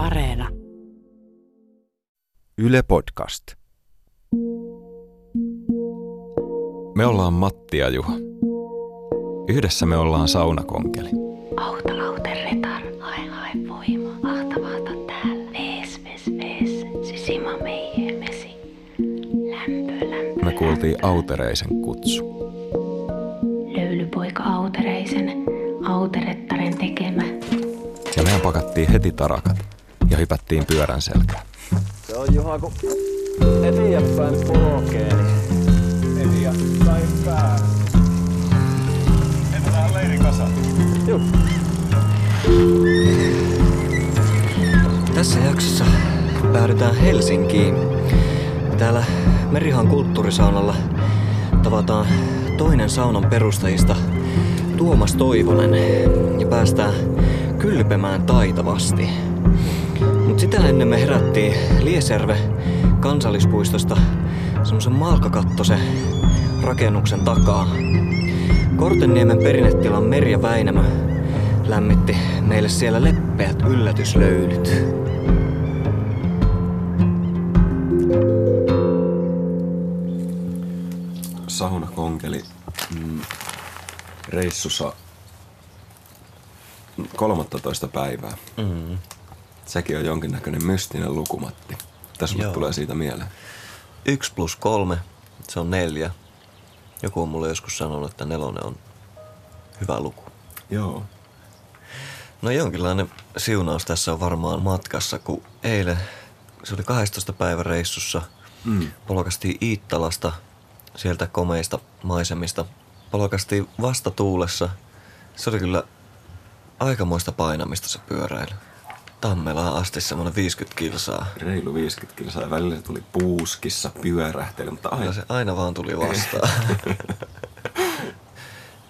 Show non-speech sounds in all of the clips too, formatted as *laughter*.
Areena. Yle Podcast. Me ollaan Matti ja Juha. Yhdessä me ollaan saunakonkeli. Auta auterretar, hae hae voima, ahtavaata täällä. Vees, vees, vees, sisima meie mesi. Lämpö, lämpö, Me kuultiin lämpö. Autereisen kutsu. Löylypoika Autereisen, Auterettaren tekemä. Ja mehän pakattiin heti tarakat ja hypättiin pyörän selkään. Se on Juha, kun eteenpäin polkee, niin eteenpäin pää. Kasaan. Juu. Tässä jaksossa päädytään Helsinkiin. Täällä Merihan kulttuurisaunalla tavataan toinen saunan perustajista Tuomas Toivonen ja päästään kylpemään taitavasti. Mut sitä ennen me herättiin Liesjärve kansallispuistosta semmosen malkakattosen rakennuksen takaa. Kortenniemen perinnetilan Merja Väinämö lämmitti meille siellä leppeät yllätyslöylyt. Saunakonkeli mm, reissussa 13 päivää. Mm. Sekin on jonkinnäköinen mystinen lukumatti. Tässä mulle Joo. tulee siitä mieleen. Yksi plus kolme, se on neljä. Joku on mulle joskus sanonut, että nelonen on hyvä luku. Joo. No jonkinlainen siunaus tässä on varmaan matkassa, kun eilen, se oli 12 päivän reissussa, Mm. polkastiin Iittalasta, sieltä komeista maisemista. Polkastiin vastatuulessa. Se oli kyllä aikamoista painamista se pyöräily. Tammelaan asti semmoinen 50 kilsaa. Reilu 50 kilsaa ja välillä se tuli puuskissa, pyörähteli, mutta Kyllä aina se aina vaan tuli *laughs* vastaan.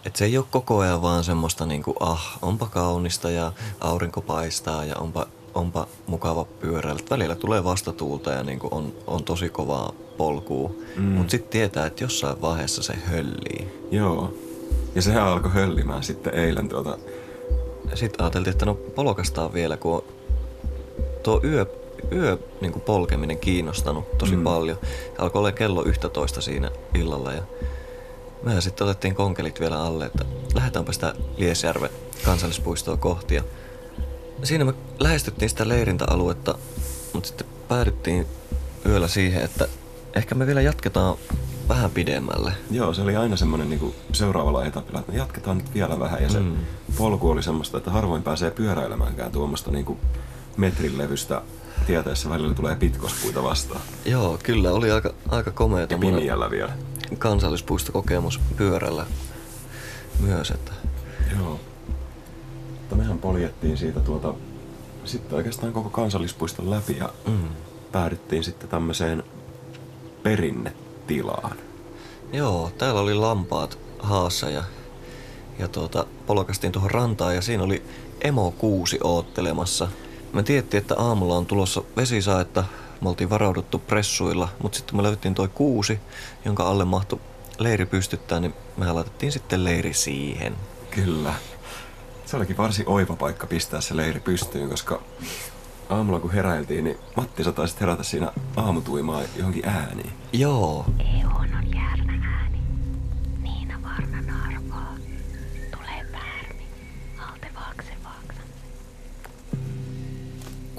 Et se ei ole koko ajan vaan semmoista niinku, ah, onpa kaunista ja aurinko paistaa ja onpa, onpa mukava pyöräillä. Välillä tulee vastatuulta ja niinku on, on tosi kovaa polkua. Mm. Mutta sitten tietää, että jossain vaiheessa se höllii. Joo. Ja sehän alkoi höllimään sitten eilen tuota... Sitten ajateltiin, että no polkastaan vielä, kun on tuo yö, yö niin kuin polkeminen kiinnostanut tosi mm. paljon. Alkoi olla kello 11 siinä illalla ja mehän sitten otettiin konkelit vielä alle, että lähdetäänpä sitä Liesjärven kansallispuistoa kohti. Ja siinä me lähestyttiin sitä leirintäaluetta, mutta sitten päädyttiin yöllä siihen, että ehkä me vielä jatketaan vähän pidemmälle. Joo, se oli aina semmoinen niinku seuraavalla etapilla, että me jatketaan nyt vielä vähän. Ja se Mm. polku oli semmoista, että harvoin pääsee pyöräilemäänkään tuommoista niinku metrin levystä tieteessä välillä tulee pitkospuita vastaan. Joo, kyllä oli aika, aika komea Ja pimiällä vielä. kansallispuistokokemus pyörällä myös. Että Joo. Mutta mehän poljettiin siitä tuota, sitten oikeastaan koko kansallispuiston läpi ja mm. päädyttiin sitten tämmöiseen perinnetilaan. Joo, täällä oli lampaat haassa ja, ja tuota, polkastiin tuohon rantaan ja siinä oli emo kuusi oottelemassa. Me tiedettiin, että aamulla on tulossa vesisaetta. Me oltiin varauduttu pressuilla, mutta sitten me löyttiin toi kuusi, jonka alle mahtui leiri pystyttää, niin me laitettiin sitten leiri siihen. Kyllä. Se olikin varsin oiva paikka pistää se leiri pystyyn, koska aamulla kun heräiltiin, niin Matti sä taisit herätä siinä aamutuimaan johonkin ääniin. Joo, Eon on järven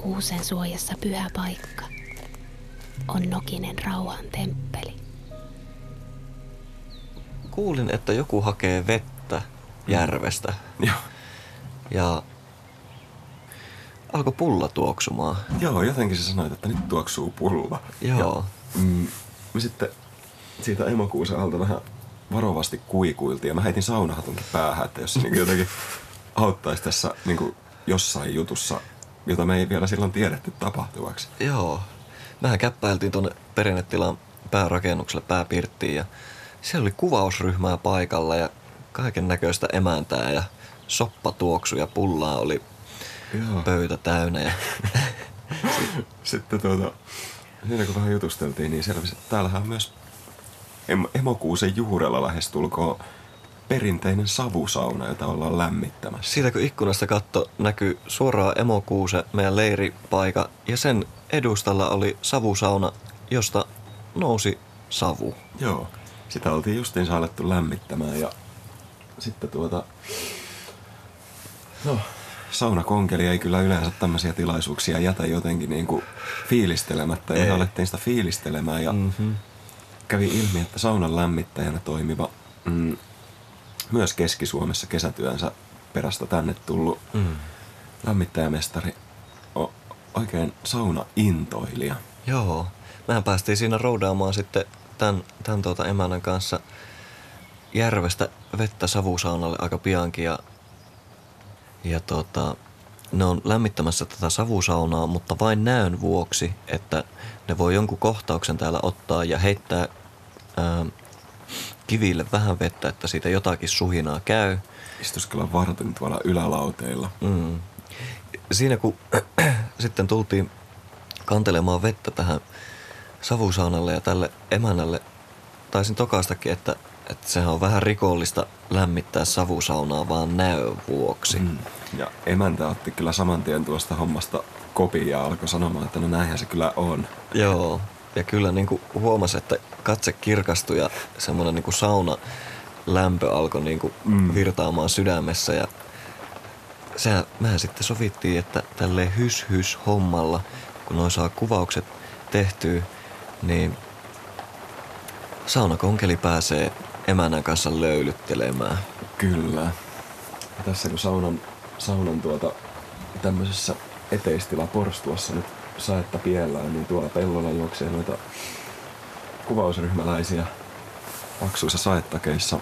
Kuusen suojassa pyhä paikka. On Nokinen rauhan temppeli. kuulin, että joku hakee vettä järvestä. Joo. Ja alkoi pulla tuoksumaan. Joo, jotenkin sä sanoit, että nyt tuoksuu pulla. Joo. Mm, me sitten siitä emokuusen alta vähän varovasti kuikuiltiin ja mä heitin saunahatunkin päähän, että jos se niin jotenkin auttaisi tässä niin kuin jossain jutussa, jota me ei vielä silloin tiedetty tapahtuvaksi. Joo. Mehän käppäiltiin tuonne perinnetilan päärakennukselle pääpirttiin ja siellä oli kuvausryhmää paikalla ja kaiken näköistä emäntää ja soppatuoksu ja pullaa oli Joo. pöytä täynnä. Ja *laughs* Sitten tuota, siinä kun vähän jutusteltiin, niin selvisi, että täällähän on myös em- emokuusen juurella lähestulkoon perinteinen savusauna, jota ollaan lämmittämässä. Siitä kun ikkunasta katto, näkyy suoraan emokuuse, meidän leiripaika, ja sen edustalla oli savusauna, josta nousi savu. Joo, sitä oltiin justiin alettu lämmittämään ja sitten tuota... No, saunakonkeli ei kyllä yleensä tämmöisiä tilaisuuksia jätä jotenkin niin kuin fiilistelemättä. Ja Ei. alettiin sitä fiilistelemään ja Mm-hmm. kävi ilmi, että saunan lämmittäjänä toimiva mm, myös Keski-Suomessa kesätyönsä perästä tänne tullut Mm. lämmittäjämestari on oikein sauna-intoilija. Joo. Mehän päästiin siinä roudaamaan sitten tämän, tämän tuota emännän kanssa järvestä vettä savusaunalle aika piankin ja, ja tota, ne on lämmittämässä tätä savusaunaa, mutta vain näön vuoksi, että ne voi jonkun kohtauksen täällä ottaa ja heittää ää, kiville vähän vettä, että siitä jotakin suhinaa käy. Istuskella varten tuolla ylälauteilla. Mm. Siinä kun *clears throat* sitten tultiin kantelemaan vettä tähän savusaunalle ja tälle emännälle, taisin tokaistakin, että, että sehän on vähän rikollista lämmittää savusaunaa vaan näön vuoksi. Mm. Ja emäntä otti kyllä saman tien tuosta hommasta kopin ja alkoi sanomaan, että no näinhän se kyllä on. Joo, ja kyllä niin kuin huomasi, että katse kirkastui ja semmoinen niin kuin sauna lämpö alkoi niin kuin Mm. virtaamaan sydämessä ja sehän, mehän sitten sovittiin, että tälleen hys hys hommalla, kun noin saa kuvaukset tehtyä, niin saunakonkeli pääsee emännän kanssa löylyttelemään. Kyllä. Ja tässä kun saunan, saunan tuota tämmöisessä eteistila porstuassa nyt saetta piellään, niin tuolla pellolla juoksee noita kuvausryhmäläisiä paksuissa saettakeissa.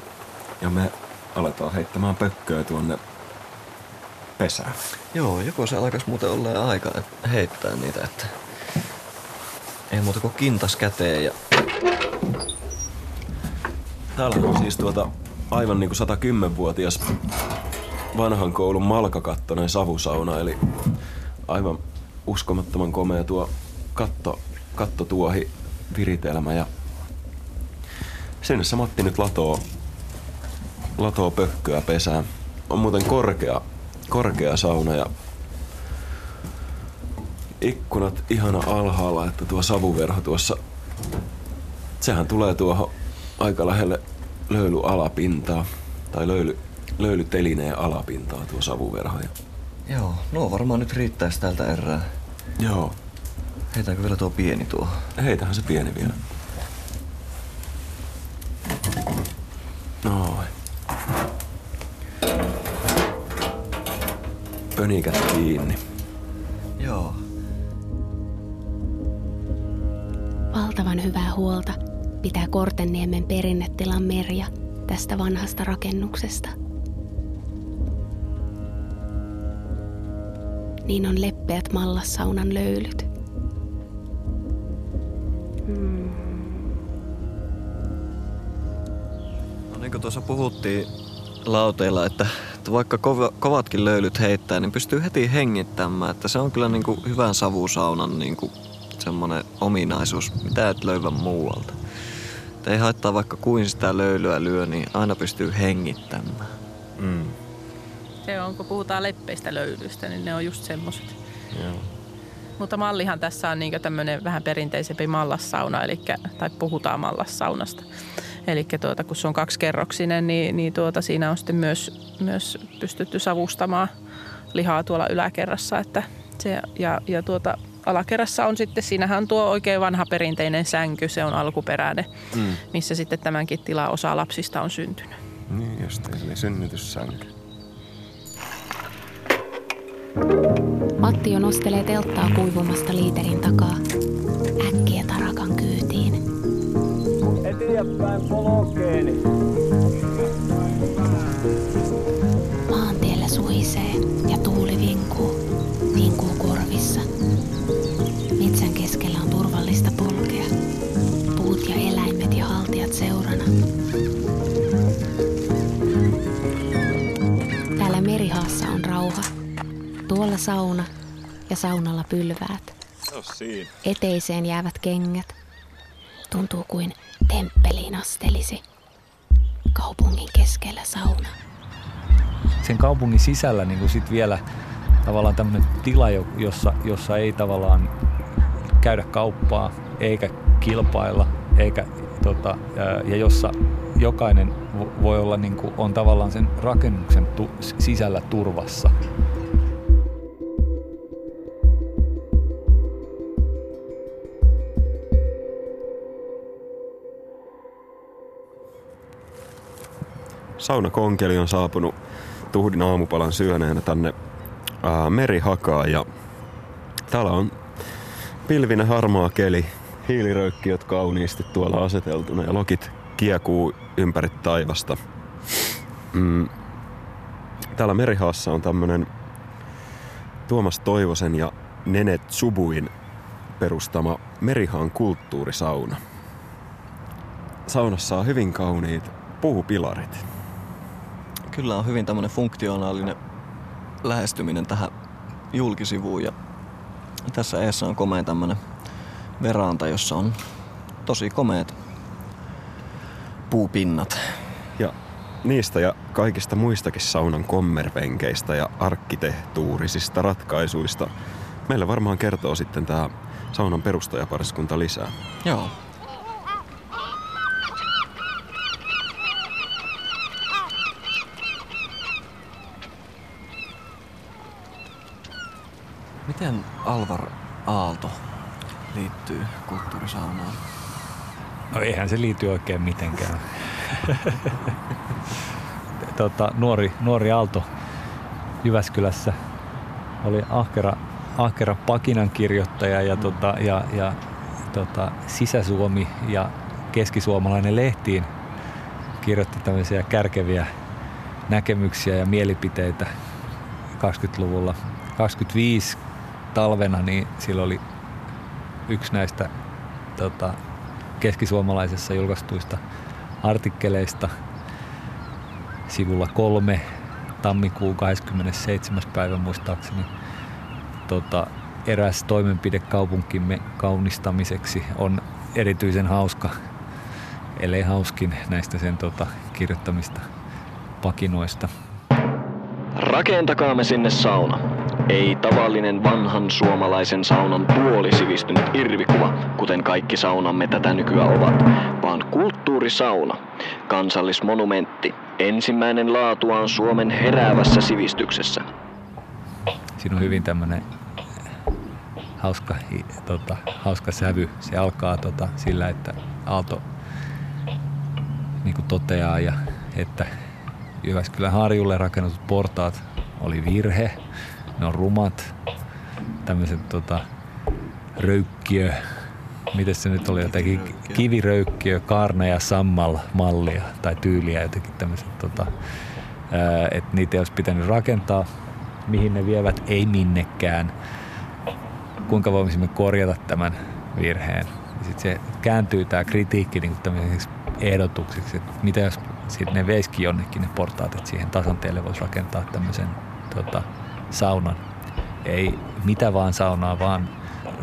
Ja me aletaan heittämään pökköä tuonne pesään. Joo, joko se alkaisi muuten olla aika heittää niitä, että ei muuta kuin kintas käteen ja Täällä on siis tuota aivan niinku 110-vuotias vanhan koulun malkakattoinen savusauna, eli aivan uskomattoman komea tuo katto, kattotuohi viritelmä ja sinne se Matti nyt latoo, latoo pökköä pesään. On muuten korkea, korkea sauna ja ikkunat ihana alhaalla, että tuo savuverho tuossa sehän tulee tuohon aika lähelle löyly alapintaa, tai löyly, löylytelineen alapintaa tuo savuverho. Joo, no varmaan nyt riittäisi tältä erää. Joo, Heitäänkö vielä tuo pieni tuo? heitähän se pieni vielä. Noin. Pönikät kiinni. Joo. Valtavan hyvää huolta pitää Kortenniemen perinnetilan Merja tästä vanhasta rakennuksesta. Niin on leppeät mallassaunan löylyt. No niin kuin tuossa puhuttiin lauteilla, että, että vaikka kova, kovatkin löylyt heittää, niin pystyy heti hengittämään. Että se on kyllä niin kuin hyvän savusaunan niin kuin semmoinen ominaisuus, mitä et löyvä muualta. Että ei haittaa vaikka kuin sitä löylyä lyö, niin aina pystyy hengittämään. Puhutaan leppeistä löylyistä, niin ne on just semmoiset. Mutta mallihan tässä on niin tämmöinen vähän perinteisempi mallassauna, eli, tai puhutaan mallassaunasta. Eli tuota, kun se on kaksikerroksinen, niin, niin tuota, siinä on sitten myös, myös pystytty savustamaan lihaa tuolla yläkerrassa. Että se, ja, ja tuota, alakerrassa on sitten, siinähän on tuo oikein vanha perinteinen sänky, se on alkuperäinen, Mm. missä sitten tämänkin tila osa lapsista on syntynyt. Niin just, eli synnytyssänky. Matti jo nostelee telttaa kuivumasta liiterin takaa. Äkkiä tarakan kyytiin. Eteenpäin polkeeni. Maantiellä suhisee ja tuuli vinkuu Tuolla sauna ja saunalla pylväät. No siinä. Eteiseen jäävät kengät. Tuntuu kuin temppeliin astelisi. Kaupungin keskellä sauna. Sen kaupungin sisällä niin kuin sit vielä tavallaan tämmöinen tila, jossa, jossa ei tavallaan käydä kauppaa eikä kilpailla eikä, tota, ja jossa jokainen voi olla niin kuin, on tavallaan sen rakennuksen tu- sisällä turvassa. Saunakonkeli on saapunut tuhdin aamupalan syöneenä tänne ää, merihakaan ja täällä on pilvinen harmaa keli, hiiliröykkiöt kauniisti tuolla aseteltuna ja lokit kiekuu ympäri taivasta. Mm. Täällä Merihaassa on tämmönen Tuomas Toivosen ja Nenet Subuin perustama Merihaan kulttuurisauna. Saunassa on hyvin kauniit puupilarit. Kyllä on hyvin tämmöinen funktionaalinen lähestyminen tähän julkisivuun ja tässä eessä on komea tämmönen veranta, jossa on tosi komeet puupinnat. Ja niistä ja kaikista muistakin saunan kommervenkeistä ja arkkitehtuurisista ratkaisuista meille varmaan kertoo sitten tämä saunan perustajapariskunta lisää. Joo. Miten Alvar Aalto liittyy kulttuurisaunaan? No eihän se liity oikein mitenkään. tota, nuori, nuori Aalto Jyväskylässä oli ahkera, ahkera pakinan kirjoittaja ja, tota, ja, ja tota, Sisäsuomi ja keskisuomalainen lehtiin kirjoitti tämmöisiä kärkeviä näkemyksiä ja mielipiteitä 20-luvulla. 25 talvena niin sillä oli yksi näistä tota, keskisuomalaisessa julkaistuista artikkeleista sivulla kolme tammikuun 27. päivä muistaakseni tota, eräs toimenpide kaupunkimme kaunistamiseksi on erityisen hauska, ellei hauskin näistä sen tota, kirjoittamista pakinoista. Rakentakaamme sinne sauna. Ei tavallinen vanhan suomalaisen saunan puolisivistynyt irvikuva, kuten kaikki saunamme tätä nykyään ovat, vaan kulttuurisauna, kansallismonumentti, ensimmäinen laatuaan Suomen heräävässä sivistyksessä. Siinä on hyvin tämmöinen hauska, tota, hauska sävy. Se alkaa tota, sillä, että Aalto niin toteaa, ja, että Jyväskylän harjulle rakennetut portaat oli virhe – ne on rumat, tämmöiset tota, röykkiö, miten se nyt oli, jotenkin kiviröykkiö, kaarna ja sammal mallia tai tyyliä jotenkin tämmöiset, tota, että niitä ei olisi pitänyt rakentaa, mihin ne vievät, ei minnekään. Kuinka voisimme korjata tämän virheen? Sitten se kääntyy tämä kritiikki niin tämmöiseksi ehdotukseksi, että mitä jos sitten ne veisikin jonnekin ne portaat, että siihen tasanteelle voisi rakentaa tämmöisen tota, saunan. Ei mitä vaan saunaa, vaan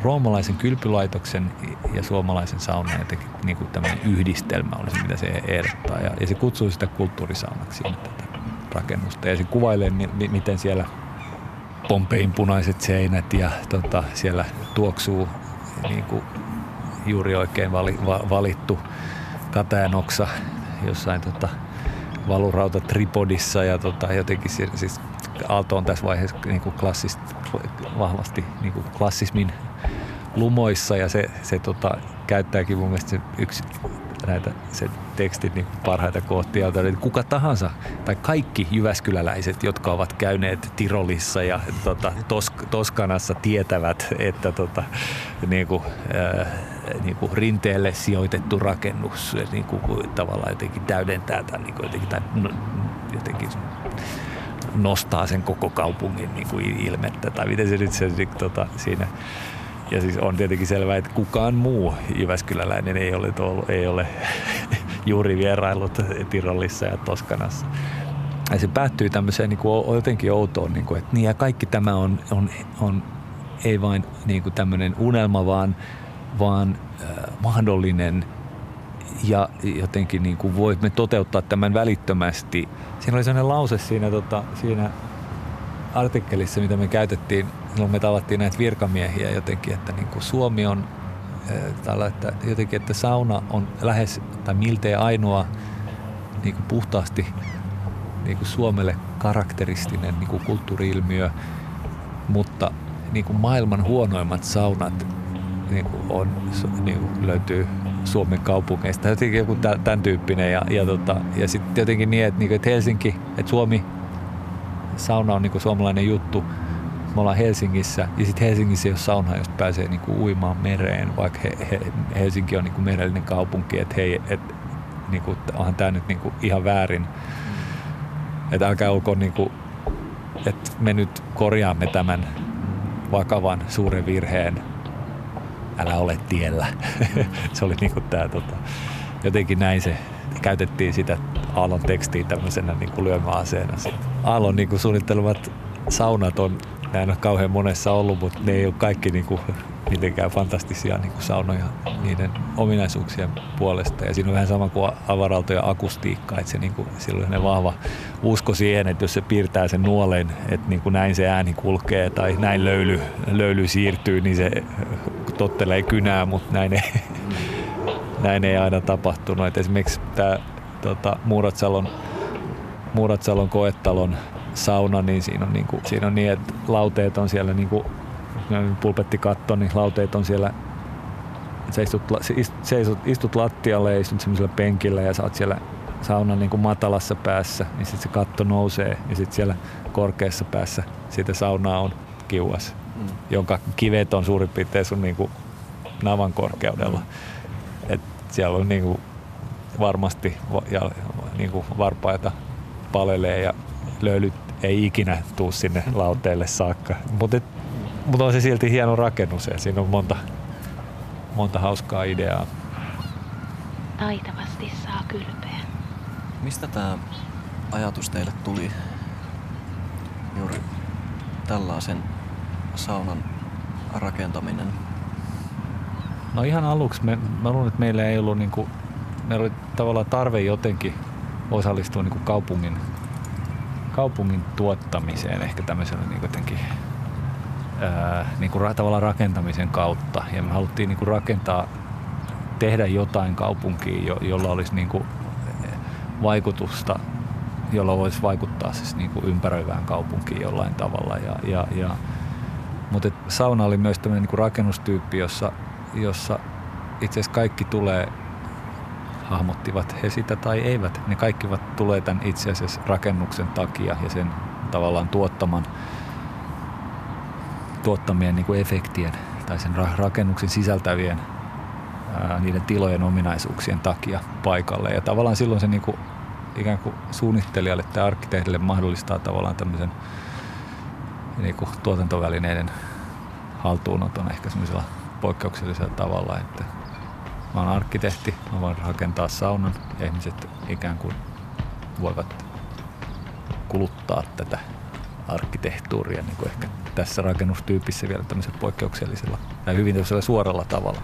roomalaisen kylpylaitoksen ja suomalaisen saunan jotenkin niin kuin tämmöinen yhdistelmä oli se, mitä se ehdottaa. Ja, ja se kutsuu sitä kulttuurisaunaksi tätä rakennusta. Ja se kuvailee, miten siellä Pompein punaiset seinät ja tota, siellä tuoksuu niin kuin juuri oikein vali, va, valittu katajanoksa jossain tota, valurauta tripodissa ja tota, jotenkin siis Aalto on tässä vaiheessa niin kuin klassis, vahvasti niin kuin klassismin lumoissa ja se, se tota, käyttääkin mun mielestä se yksi näitä se tekstin niin parhaita kohtia, että kuka tahansa tai kaikki Jyväskyläläiset, jotka ovat käyneet Tirolissa ja tota, tos, Toskanassa tietävät, että tota, niin kuin, äh, niin kuin rinteelle sijoitettu rakennus niin kuin, tavallaan jotenkin täydentää tai, niin kuin, jotenkin, tai jotenkin nostaa sen koko kaupungin niin kuin ilmettä, tai miten se nyt se tota, siinä ja siis on tietenkin selvää, että kukaan muu Jyväskyläläinen ei ole, tuolla, ei ole *laughs* juuri vierailut Tirolissa ja Toskanassa. Ja se päättyy tämmöiseen niin kuin jotenkin outoon, niin kuin, että niin ja kaikki tämä on, on, on ei vain niin kuin tämmöinen unelma, vaan, vaan äh, mahdollinen ja jotenkin niin kuin voimme toteuttaa tämän välittömästi. Siinä oli sellainen lause siinä, tota, siinä artikkelissa, mitä me käytettiin, silloin me tavattiin näitä virkamiehiä jotenkin, että niin kuin Suomi on tällä, että jotenkin, että sauna on lähes tai miltei ainoa niin kuin puhtaasti niin kuin Suomelle karakteristinen niin kuin kulttuuriilmiö, mutta niin kuin maailman huonoimmat saunat niin kuin on, niin kuin löytyy Suomen kaupungeista. Jotenkin joku tämän tyyppinen. Ja, ja, tota, ja sitten jotenkin niin, että, niin että Helsinki, että Suomi, sauna on niin suomalainen juttu. Me ollaan Helsingissä ja sitten Helsingissä ei ole sauna, josta pääsee niin kuin uimaan mereen, vaikka he, he, Helsinki on niin kuin merellinen kaupunki. Että hei, et, niin kuin, onhan tämä nyt niin kuin ihan väärin. Että älkää olko niin kuin, että me nyt korjaamme tämän vakavan suuren virheen älä ole tiellä. *laughs* se oli niinku tää tota, jotenkin näin se, käytettiin sitä Aallon tekstiä tämmöisenä niinku lyömäaseena. Aallon niinku suunnittelemat saunat on, näin on kauhean monessa ollut, mutta ne ei ole kaikki niinku mitenkään fantastisia niin kuin saunoja niiden ominaisuuksien puolesta. Ja siinä on vähän sama kuin avaralto ja akustiikka, että se, niin kuin, sillä on vahva usko siihen, että jos se piirtää sen nuolen, että niin kuin näin se ääni kulkee tai näin löyly, löyly siirtyy, niin se tottelee kynää, mutta näin ei, *laughs* näin ei aina tapahtunut. Et esimerkiksi tämä tota, Muuratsalon, Muuratsalon koetalon sauna, niin siinä on, niin kuin, siinä on niin, että lauteet on siellä niin kuin pulpettikatto, niin lauteet on siellä sä istut, seisut, istut lattialle ja istut semmoisella penkillä ja saat siellä saunan niin kuin matalassa päässä, niin sitten se katto nousee ja sitten siellä korkeassa päässä siitä saunaa on kiuas, mm. jonka kivet on suurin piirtein sun niin kuin navan korkeudella. Mm. Et siellä on niin kuin varmasti ja, niin kuin varpaita palelee ja löylyt ei ikinä tuu sinne lauteelle saakka. Mutta mutta on se silti hieno rakennus ja siinä on monta, monta hauskaa ideaa. Taitavasti saa kylpeä. Mistä tämä ajatus teille tuli juuri tällaisen saunan rakentaminen? No ihan aluksi me, mä luulen, että meillä ei ollut niinku, meillä oli tavallaan tarve jotenkin osallistua niinku kaupungin, kaupungin tuottamiseen ehkä tämmöisellä niinku jotenkin ää, niin kuin tavallaan rakentamisen kautta. Ja me haluttiin niin kuin rakentaa, tehdä jotain kaupunkiin, jo, jolla olisi niin kuin vaikutusta, jolla voisi vaikuttaa siis niin kuin ympäröivään kaupunkiin jollain tavalla. Ja, ja, ja, mutta sauna oli myös tämmöinen niin kuin rakennustyyppi, jossa, jossa itse asiassa kaikki tulee hahmottivat he sitä tai eivät. Ne kaikki tulee tämän itse asiassa rakennuksen takia ja sen tavallaan tuottaman tuottamien niin kuin efektien tai sen rakennuksen sisältävien ää, niiden tilojen ominaisuuksien takia paikalle. Ja tavallaan silloin se niin kuin, ikään kuin suunnittelijalle tai arkkitehdille mahdollistaa tavallaan tämmöisen niin kuin tuotantovälineiden haltuunoton ehkä semmoisella poikkeuksellisella tavalla, että mä oon arkkitehti, mä voin rakentaa saunan ja ihmiset ikään kuin voivat kuluttaa tätä arkkitehtuuria niin kuin ehkä tässä rakennustyypissä vielä tämmöisellä poikkeuksellisella tai hyvin suoralla tavalla.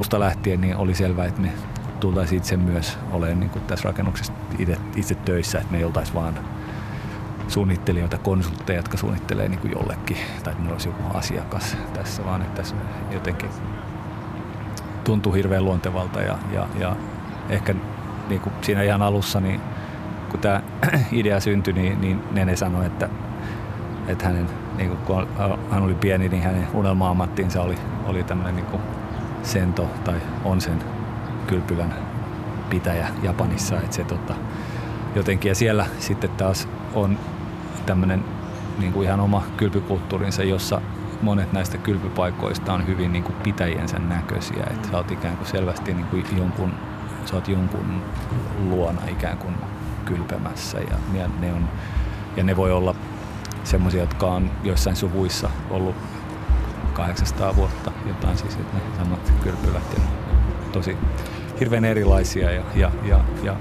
Alusta lähtien niin oli selvää, että me tultaisiin itse myös olemaan niin tässä rakennuksessa itse, itse töissä, että me ei oltaisi vaan suunnittelijoita, konsultteja, jotka suunnittelee niin kuin jollekin, tai että olisi joku asiakas tässä, vaan että tässä jotenkin tuntuu hirveän luontevalta ja, ja, ja ehkä niin kuin siinä ihan alussa, niin kun tämä *clears throat* idea syntyi, niin, niin Nene sanoi, että, että hänen, niin kuin, kun hän oli pieni, niin hänen unelma-ammattiinsa oli, oli tämmöinen niin kuin sento tai onsen kylpylän pitäjä Japanissa, että se tota, jotenkin, ja siellä sitten taas on tämmöinen niin kuin ihan oma kylpykulttuurinsa, jossa monet näistä kylpypaikoista on hyvin niin kuin pitäjiensä näköisiä. Että sä oot ikään kuin selvästi niin kuin jonkun, sä oot jonkun luona ikään kuin kylpemässä ja, ja, ne, on, ja ne voi olla semmoisia, jotka on joissain suvuissa ollut 800 vuotta jotain siis, että ne samat kylpylät ja tosi hirveän erilaisia ja, ja, ja, ja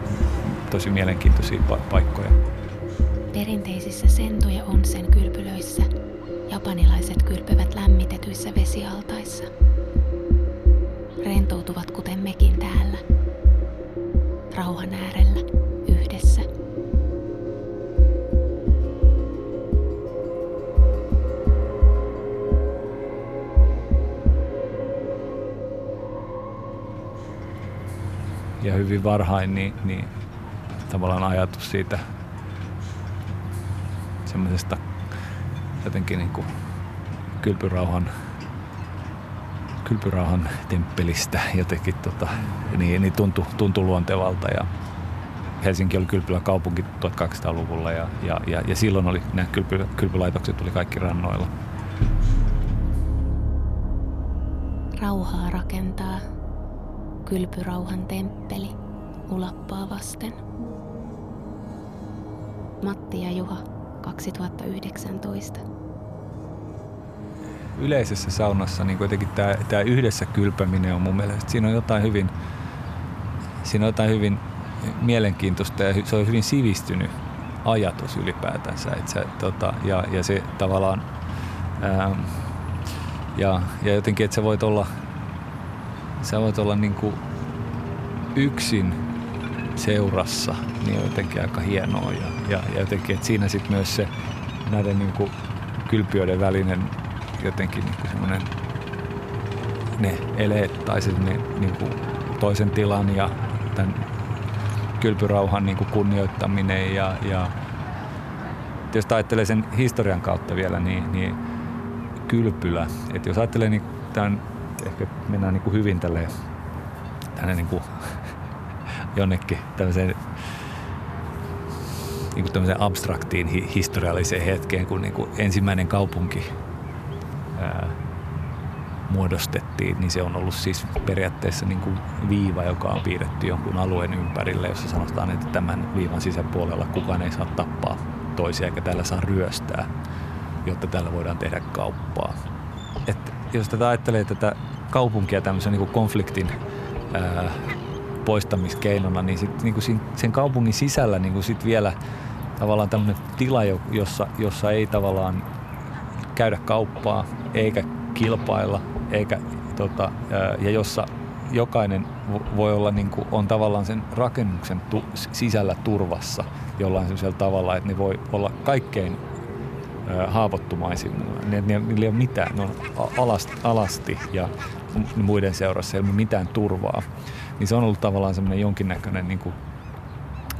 tosi mielenkiintoisia pa- paikkoja. Perinteisissä Sento- ja Onsen kylpylöissä japanilaiset kylpevät lämmitetyissä vesialtaissa. Rentoutuvat ja hyvin varhain, niin, niin tavallaan ajatus siitä semmoisesta jotenkin niin kuin kylpyrauhan, kylpyrauhan temppelistä jotenkin tota, niin, niin tuntui, tuntui luontevalta ja Helsinki oli kylpylä kaupunki 1200-luvulla ja, ja, ja, ja silloin oli, nämä kylpy, kylpylaitokset oli kaikki rannoilla. Rauhaa rakentaa kylpyrauhan temppeli ulappaa vasten. Matti ja Juha 2019. Yleisessä saunassa niin kuitenkin tämä, tämä yhdessä kylpäminen on mun mielestä, siinä on jotain hyvin, siinä on jotain hyvin mielenkiintoista ja se on hyvin sivistynyt ajatus ylipäätänsä. Että se, tota, ja, ja se tavallaan, ää, ja, ja jotenkin, että sä voit olla, sä voit olla niin kuin yksin seurassa, niin on jotenkin aika hienoa. Ja, ja, ja jotenkin, että siinä sitten myös se näiden niin kuin kylpiöiden välinen jotenkin niin kuin semmoinen ne eleet tai se ne, niin kuin toisen tilan ja tämän kylpyrauhan niin kuin kunnioittaminen ja, ja jos ajattelee sen historian kautta vielä, niin, niin kylpylä, että jos ajattelee niin tämän, ehkä mennään niin kuin hyvin tälleen tänne niin kuin *laughs* jonnekin tämmöiseen niin kuin tämmöiseen abstraktiin hi- historialliseen hetkeen, kun niin kuin ensimmäinen kaupunki ää, muodostettiin, niin se on ollut siis periaatteessa niin kuin viiva, joka on piirretty jonkun alueen ympärille, jossa sanotaan, että tämän viivan sisäpuolella kukaan ei saa tappaa toisia eikä täällä saa ryöstää, jotta täällä voidaan tehdä kauppaa. Et jos tätä ajattelee tätä kaupunkia tämmöisen niin kuin konfliktin ää, poistamiskeinona, niin, sit, niin kuin sen kaupungin sisällä niin kuin sit vielä tavallaan tämmöinen tila, jossa, jossa ei tavallaan käydä kauppaa eikä kilpailla, eikä, tota, ja jossa jokainen voi olla niin kuin, on tavallaan sen rakennuksen tu, sisällä turvassa jollain sellaisella tavalla, että ne voi olla kaikkein haavoittumaisimmilla. Niillä ei ole mitään, ne on alasti, alasti ja muiden seurassa ole mitään turvaa. Niin se on ollut tavallaan semmoinen jonkinnäköinen niin kuin,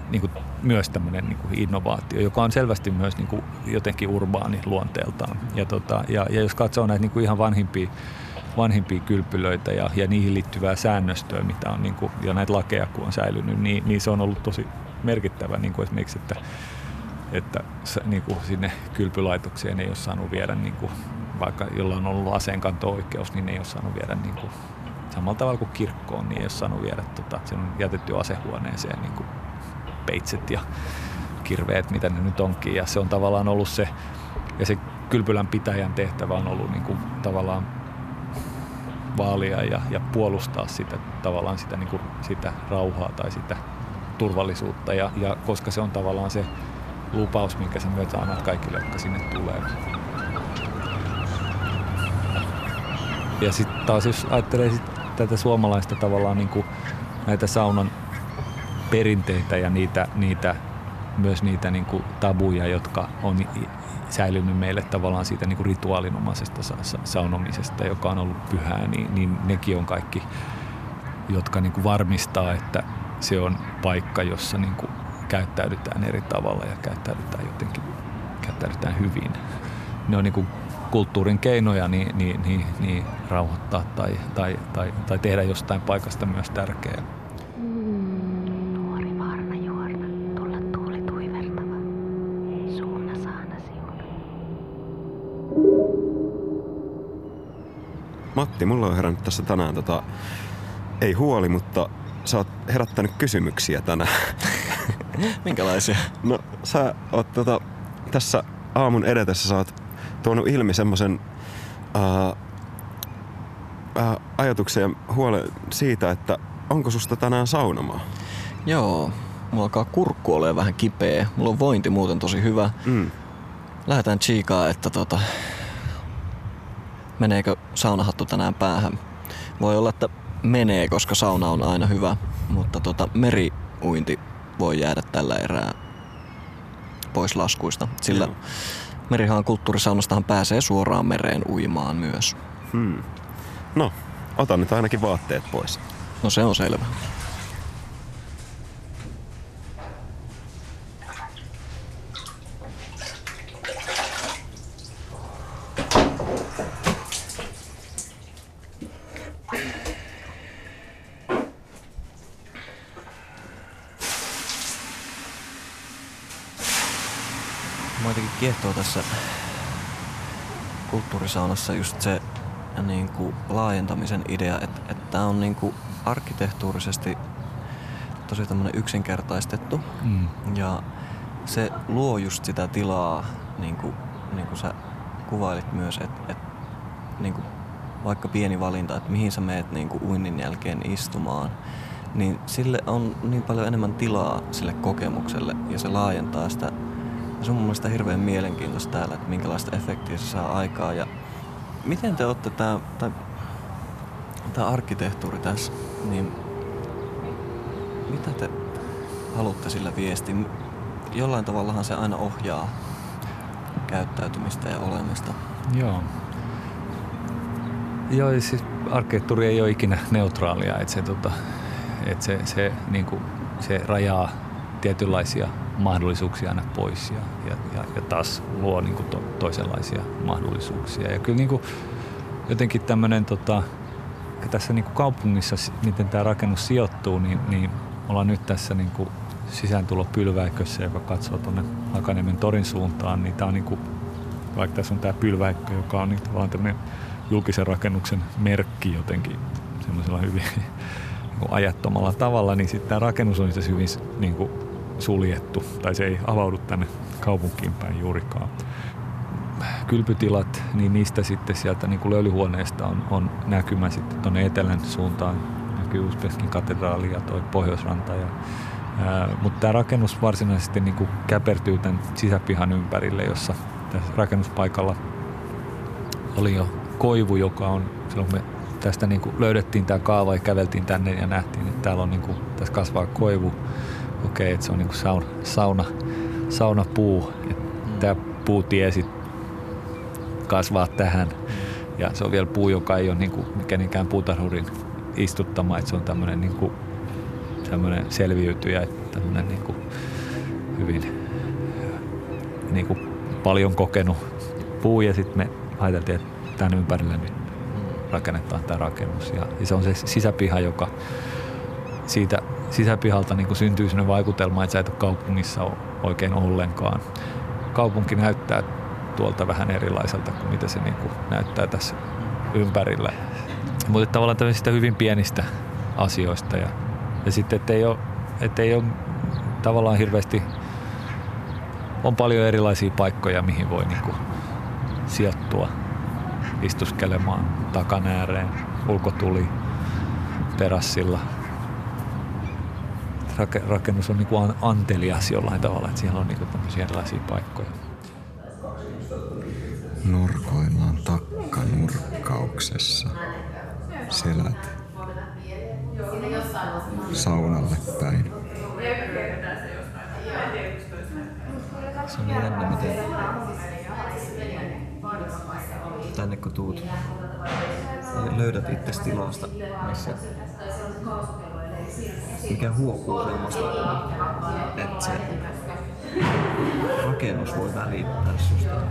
niin kuin myös tämmöinen niin kuin innovaatio, joka on selvästi myös niin kuin jotenkin urbaani luonteeltaan. Ja, tota, ja, ja jos katsoo näitä niin kuin ihan vanhimpia, vanhimpia kylpylöitä ja, ja niihin liittyvää säännöstöä, mitä on, niin kuin, ja näitä lakeja kun on säilynyt, niin, niin se on ollut tosi merkittävä niin kuin esimerkiksi, että, että niin kuin sinne kylpylaitokseen ei ole saanut viedä, niin kuin, vaikka jolla on ollut aseenkanto-oikeus, niin ne ei ole saanut viedä niin kuin, samalla tavalla kuin kirkkoon, niin ei ole saanut viedä, tota, se on jätetty asehuoneeseen niin kuin peitset ja kirveet, mitä ne nyt onkin. Ja se on tavallaan ollut se, ja se kylpylän pitäjän tehtävä on ollut niin kuin tavallaan vaalia ja, ja puolustaa sitä, tavallaan sitä, niin kuin, sitä rauhaa tai sitä turvallisuutta. Ja, ja koska se on tavallaan se lupaus, minkä sä myötä annat kaikille, jotka sinne tulee. Ja sitten taas jos ajattelee sit tätä suomalaista tavallaan niin kuin näitä saunan perinteitä ja niitä, niitä myös niitä niin kuin tabuja, jotka on säilynyt meille tavallaan siitä niin kuin rituaalinomaisesta saunomisesta, joka on ollut pyhää, niin, niin nekin on kaikki, jotka niin kuin varmistaa, että se on paikka, jossa niin kuin käyttäydytään eri tavalla ja käyttäydytään jotenkin käyttäydytään hyvin. Ne on niin kuin kulttuurin keinoja niin, niin, niin, niin rauhoittaa tai, tai, tai, tai tehdä jostain paikasta myös tärkeää. Matti, mulla on herännyt tässä tänään tota, ei huoli, mutta sä oot herättänyt kysymyksiä tänään. *laughs* Minkälaisia? No sä oot tota, tässä aamun edetessä sä oot tuonut ilmi semmoisen äh, ajatuksen ja huolen siitä, että onko susta tänään saunomaa? Joo, mulla alkaa kurkku olemaan vähän kipeä. Mulla on vointi muuten tosi hyvä. Mm. Lähdetään chiikaa, että tota, meneekö saunahattu tänään päähän. Voi olla, että menee, koska sauna on aina hyvä, mutta tota, meriuinti voi jäädä tällä erää pois laskuista, sillä Joo. Merihaan kulttuurisaunastahan pääsee suoraan mereen uimaan myös. Hmm. No, otan nyt ainakin vaatteet pois. No se on selvä. Mä jotenkin kiehtoo tässä kulttuurisaunassa just se niin kuin laajentamisen idea, että, että tämä on niin kuin arkkitehtuurisesti tosi tämmöinen yksinkertaistettu Mm. ja se luo just sitä tilaa, niin kuin, niin kuin sä kuvailit myös, että, että niin kuin vaikka pieni valinta, että mihin sä meet niin kuin uinnin jälkeen istumaan, niin sille on niin paljon enemmän tilaa sille kokemukselle ja se laajentaa sitä. Se on mun mielestä hirveän mielenkiintoista täällä, että minkälaista efektiä se saa aikaa. Ja miten te olette tää, tai tämä arkkitehtuuri tässä, niin mitä te haluatte sillä viestiä? Jollain tavallahan se aina ohjaa käyttäytymistä ja olemista. Joo. Joo, siis arkkitehtuuri ei ole ikinä neutraalia, että se, tota, että se, se, niin kuin, se rajaa tietynlaisia mahdollisuuksia aina pois ja, ja, ja, ja taas luo niin kuin to, toisenlaisia mahdollisuuksia. Ja kyllä niin kuin, jotenkin tämmöinen tota, tässä niin kuin kaupungissa, miten tämä rakennus sijoittuu, niin, niin ollaan nyt tässä niin kuin sisääntulopylväikössä, joka katsoo tuonne Hakaniemen torin suuntaan, niin tämä on niin kuin, vaikka tässä on tämä pylväikkö, joka on niin tavallaan tämmöinen julkisen rakennuksen merkki jotenkin semmoisella hyvin *laughs* niin ajattomalla tavalla, niin sitten tämä rakennus on itse hyvin niin kuin suljettu, tai se ei avaudu tänne kaupunkiin päin juurikaan. Kylpytilat, niin niistä sitten sieltä niin kuin löylyhuoneesta on, on näkymä sitten tuonne etelän suuntaan. Näkyy Uspenskin katedraali ja toi Pohjoisranta. Ja, ää, mutta tämä rakennus varsinaisesti niin kuin käpertyy tämän sisäpihan ympärille, jossa tässä rakennuspaikalla oli jo koivu, joka on silloin me tästä niin kuin löydettiin tämä kaava ja käveltiin tänne ja nähtiin, että täällä on niin kuin, tässä kasvaa koivu. Okei, että se on niin kuin sauna, sauna, saunapuu. Tämä puutie sit kasvaa tähän. Ja se on vielä puu, joka ei ole niin kuin kenenkään puutarhurin istuttama, että se on tämmöinen niin kuin, tämmöinen selviytyjä, tämmöinen niin kuin hyvin niin kuin paljon kokenut puu ja sitten me ajateltiin, että tämän ympärille nyt rakennetaan tämä rakennus. Ja, ja se on se sisäpiha, joka siitä sisäpihalta niin kuin syntyy sellainen vaikutelma, että sä et ole kaupungissa oikein ollenkaan. Kaupunki näyttää tuolta vähän erilaiselta kuin mitä se niin kuin näyttää tässä ympärillä. Mutta tavallaan tämmöisistä hyvin pienistä asioista ja, ja sitten, ettei ole, ettei ole tavallaan hirveästi on paljon erilaisia paikkoja, mihin voi niin kuin sijoittua istuskelemaan takan ääreen, ulkotuli, terassilla. Rake, rakennus on niin kuin antelias jollain tavalla, että siellä on niin kuin tämmöisiä erilaisia paikkoja. Norkoillaan takkanurkkauksessa. Selät saunalle päin. Se on jännä, miten tänne kun tuut, niin löydät itse tilasta, missä mikä huokuu semmoista, että se rakennus voi välittää susta.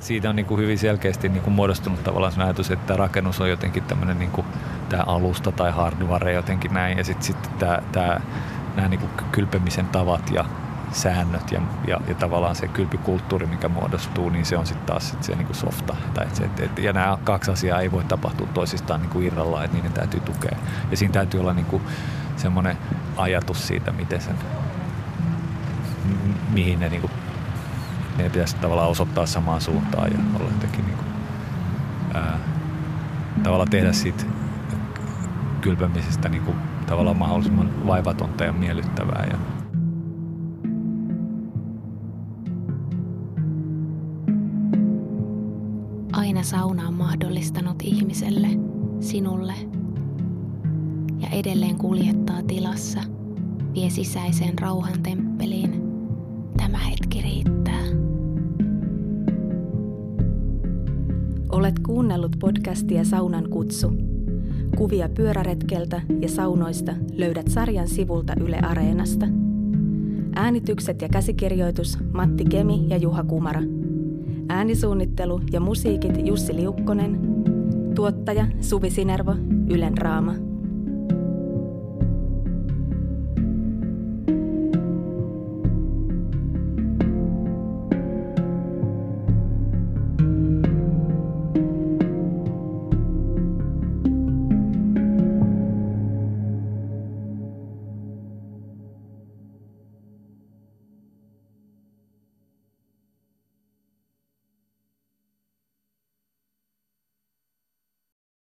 siitä on niin kuin hyvin selkeästi niin kuin muodostunut tavallaan se ajatus, että rakennus on jotenkin tämmöinen niin kuin tämä alusta tai hardware jotenkin näin. Ja sitten sit tämä, tämä, nämä niin kuin kylpemisen tavat ja säännöt ja, ja, ja tavallaan se kylpykulttuuri, mikä muodostuu, niin se on sitten taas sit se niin kuin softa. Tai et et, et, ja nämä kaksi asiaa ei voi tapahtua toisistaan niin kuin irrallaan, että niiden täytyy tukea. Ja siinä täytyy olla niin kuin semmoinen ajatus siitä, miten sen, mihin ne niin kuin meidän pitäisi tavallaan osoittaa samaan suuntaan ja olla jotenkin niin kuin, ää, tavallaan tehdä siitä kylpämisestä niin kuin, tavallaan mahdollisimman vaivatonta ja miellyttävää. Ja Aina sauna on mahdollistanut ihmiselle, sinulle ja edelleen kuljettaa tilassa, vie sisäiseen rauhan temppeliin. Tämä hetki riittää. Olet kuunnellut podcastia Saunan kutsu. Kuvia pyöräretkeltä ja saunoista löydät sarjan sivulta Yle Areenasta. Äänitykset ja käsikirjoitus Matti Kemi ja Juha Kumara. Äänisuunnittelu ja musiikit Jussi Liukkonen. Tuottaja Suvi Sinervo, Ylen Raama.